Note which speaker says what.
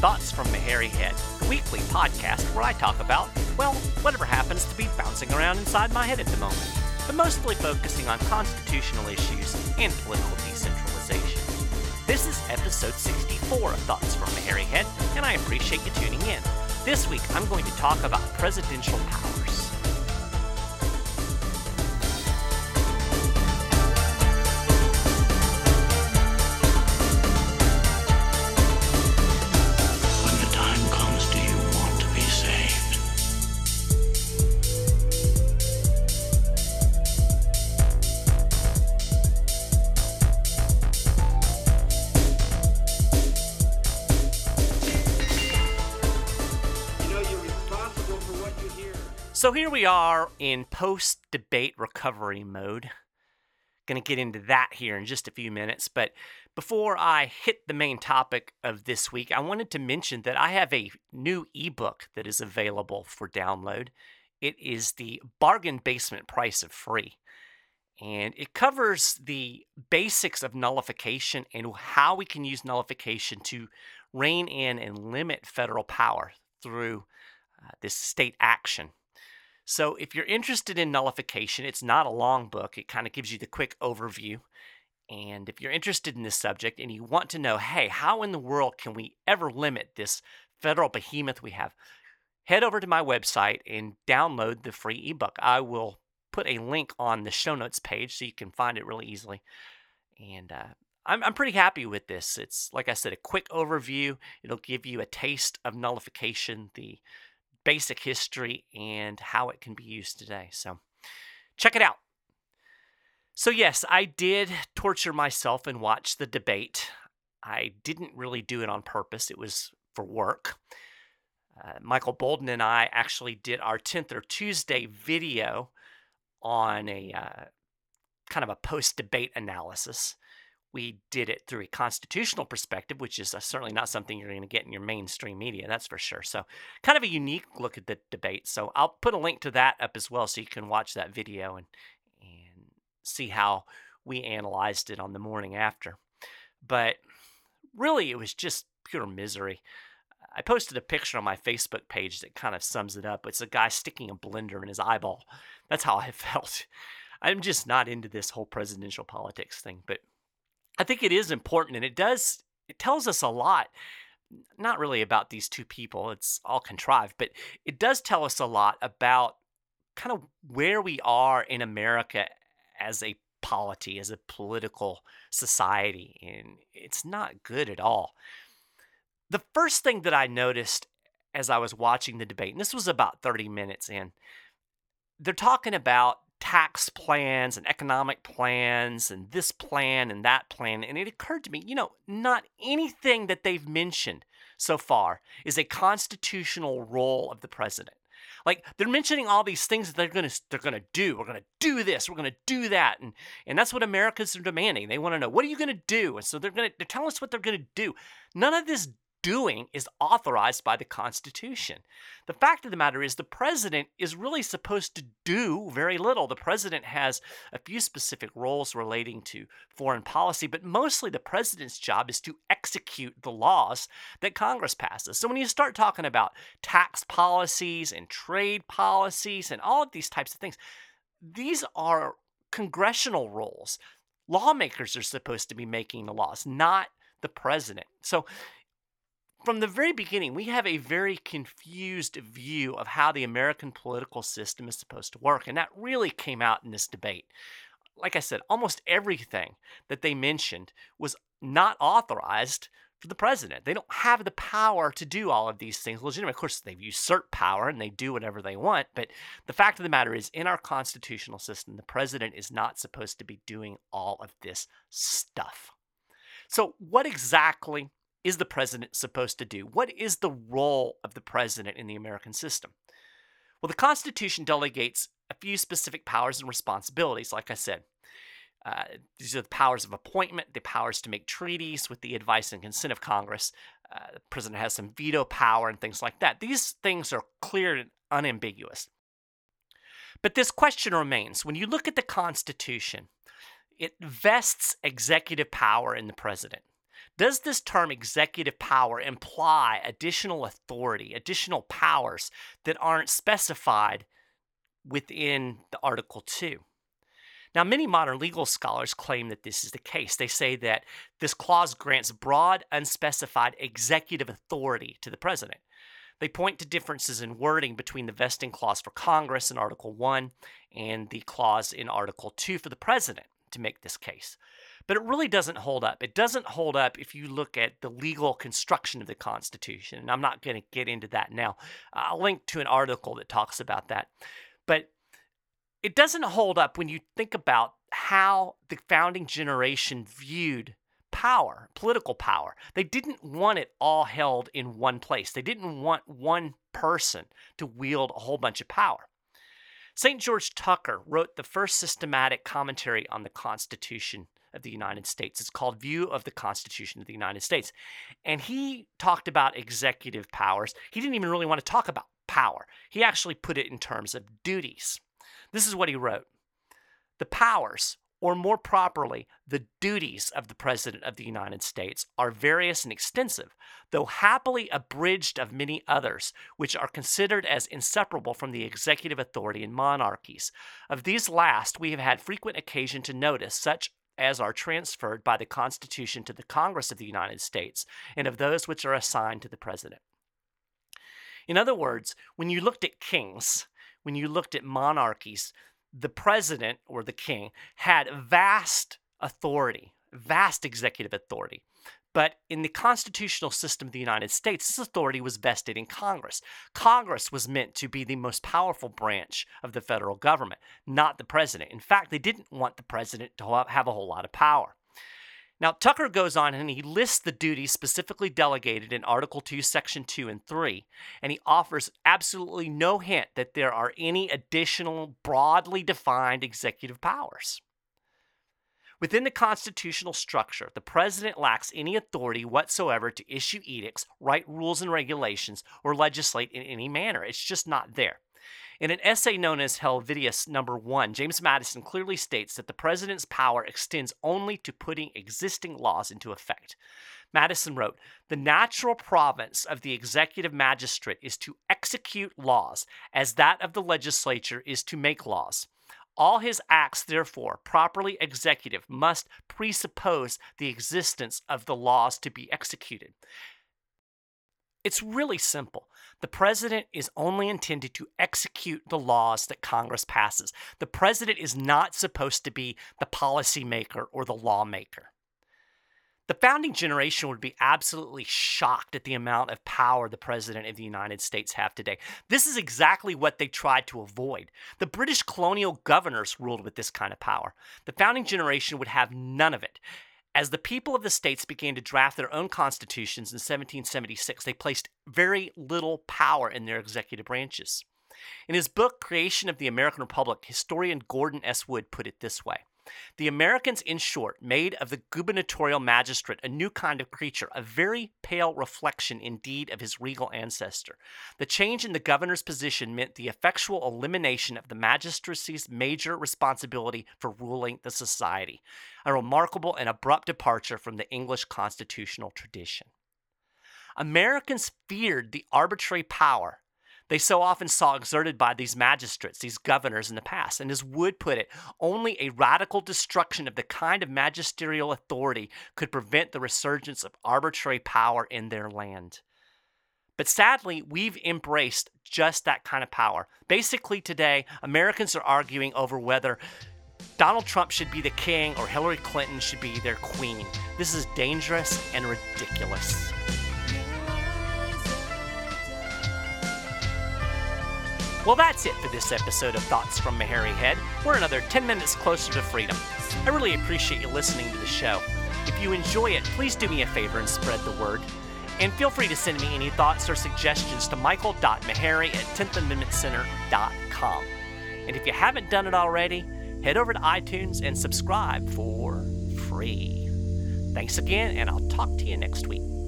Speaker 1: Thoughts from the Hairy Head, the weekly podcast where I talk about, well, whatever happens to be bouncing around inside my head at the moment, but mostly focusing on constitutional issues and political decentralization. This is episode 64 of Thoughts from the Hairy Head, and I appreciate you tuning in. This week I'm going to talk about presidential powers. So here we are in post debate recovery mode. Going to get into that here in just a few minutes. But before I hit the main topic of this week, I wanted to mention that I have a new ebook that is available for download. It is the Bargain Basement Price of Free. And it covers the basics of nullification and how we can use nullification to rein in and limit federal power through uh, this state action. So, if you're interested in nullification, it's not a long book. It kind of gives you the quick overview. And if you're interested in this subject and you want to know, hey, how in the world can we ever limit this federal behemoth we have, head over to my website and download the free ebook. I will put a link on the show notes page so you can find it really easily. And uh, I'm, I'm pretty happy with this. It's, like I said, a quick overview. It'll give you a taste of nullification, the basic history, and how it can be used today. So check it out. So, yes, I did torture myself and watch the debate. I didn't really do it on purpose, it was for work. Uh, Michael Boldin and I actually did our 10th or Tuesday video on a uh, kind of a post debate analysis. We did it through a constitutional perspective, which is uh, certainly not something you're going to get in your mainstream media, that's for sure. So, kind of a unique look at the debate. So, I'll put a link to that up as well so you can watch that video and, and see how we analyzed it on the morning after. But really, it was just pure misery. I posted a picture on my Facebook page that kind of sums it up. It's a guy sticking a blender in his eyeball. That's how I felt. I'm just not into this whole presidential politics thing, but I think it is important and it does it tells us a lot not really about these two people, it's all contrived, but it does tell us a lot about kind of where we are in America as a polity, as a political society, and it's not good at all. The first thing that I noticed as I was watching the debate, and this was about 30 minutes in, they're talking about tax plans and economic plans and this plan and that plan. And it occurred to me, you know, not anything that they've mentioned so far is a constitutional role of the president. Like they're mentioning all these things that they're gonna they're gonna do. We're gonna do this. We're gonna do that, and and that's what Americans are demanding. They want to know what are you gonna do, and so they're gonna they're telling us what they're gonna do. None of this doing is authorized by the Constitution. The fact of the matter is, the president is really supposed to do very little. The president has a few specific roles relating to foreign policy, but mostly the president's job is to execute the laws that Congress passes. So when you start talking about tax policies and trade policies and all of these types of things, these are congressional roles. Lawmakers are supposed to be making the laws, not the president. So from the very beginning, we have a very confused view of how the American political system is supposed to work. And that really came out in this debate. Like I said, almost everything that they mentioned was not authorized for the president. They don't have the power to do all of these things legitimately. Of course, they've usurped power and they do whatever they want. But the fact of the matter is, in our constitutional system, the president is not supposed to be doing all of this stuff. So, what exactly is the president supposed to do? What is the role of the president in the American system? Well, the Constitution delegates a few specific powers and responsibilities, like I said. Uh, these are the powers of appointment, the powers to make treaties with the advice and consent of Congress. Uh, the president has some veto power and things like that. These things are clear and unambiguous. But this question remains when you look at the Constitution, it vests executive power in the president. Does this term executive power imply additional authority, additional powers that aren't specified within the Article 2? Now, many modern legal scholars claim that this is the case. They say that this clause grants broad, unspecified executive authority to the president. They point to differences in wording between the vesting clause for Congress in Article 1 and the clause in Article 2 for the president to make this case. But it really doesn't hold up. It doesn't hold up if you look at the legal construction of the Constitution. And I'm not going to get into that now. I'll link to an article that talks about that. But it doesn't hold up when you think about how the founding generation viewed power, political power. They didn't want it all held in one place. They didn't want one person to wield a whole bunch of power. St. George Tucker wrote the first systematic commentary on the Constitution of the United States. It's called View of the Constitution of the United States. And he talked about executive powers. He didn't even really want to talk about power, he actually put it in terms of duties. This is what he wrote The powers or more properly, the duties of the President of the United States are various and extensive, though happily abridged of many others, which are considered as inseparable from the executive authority in monarchies. Of these last, we have had frequent occasion to notice such as are transferred by the Constitution to the Congress of the United States, and of those which are assigned to the President. In other words, when you looked at kings, when you looked at monarchies, the president or the king had vast authority, vast executive authority. But in the constitutional system of the United States, this authority was vested in Congress. Congress was meant to be the most powerful branch of the federal government, not the president. In fact, they didn't want the president to have a whole lot of power. Now, Tucker goes on and he lists the duties specifically delegated in Article 2, Section 2 and 3, and he offers absolutely no hint that there are any additional broadly defined executive powers. Within the constitutional structure, the president lacks any authority whatsoever to issue edicts, write rules and regulations, or legislate in any manner. It's just not there. In an essay known as Helvidius Number One, James Madison clearly states that the president's power extends only to putting existing laws into effect. Madison wrote, The natural province of the executive magistrate is to execute laws, as that of the legislature is to make laws. All his acts, therefore, properly executive, must presuppose the existence of the laws to be executed. It's really simple. The president is only intended to execute the laws that Congress passes. The president is not supposed to be the policymaker or the lawmaker. The founding generation would be absolutely shocked at the amount of power the President of the United States have today. This is exactly what they tried to avoid. The British colonial governors ruled with this kind of power. The founding generation would have none of it. As the people of the states began to draft their own constitutions in 1776, they placed very little power in their executive branches. In his book, Creation of the American Republic, historian Gordon S. Wood put it this way the Americans, in short, made of the gubernatorial magistrate a new kind of creature, a very pale reflection indeed of his regal ancestor. The change in the governor's position meant the effectual elimination of the magistracy's major responsibility for ruling the society, a remarkable and abrupt departure from the English constitutional tradition. Americans feared the arbitrary power they so often saw exerted by these magistrates, these governors in the past. And as Wood put it, only a radical destruction of the kind of magisterial authority could prevent the resurgence of arbitrary power in their land. But sadly, we've embraced just that kind of power. Basically, today, Americans are arguing over whether Donald Trump should be the king or Hillary Clinton should be their queen. This is dangerous and ridiculous. Well, that's it for this episode of Thoughts from a Hairy Head. We're another 10 minutes closer to freedom. I really appreciate you listening to the show. If you enjoy it, please do me a favor and spread the word. And feel free to send me any thoughts or suggestions to michael.maharrey at 10thAmendmentCenter.com. And if you haven't done it already, head over to iTunes and subscribe for free. Thanks again, and I'll talk to you next week.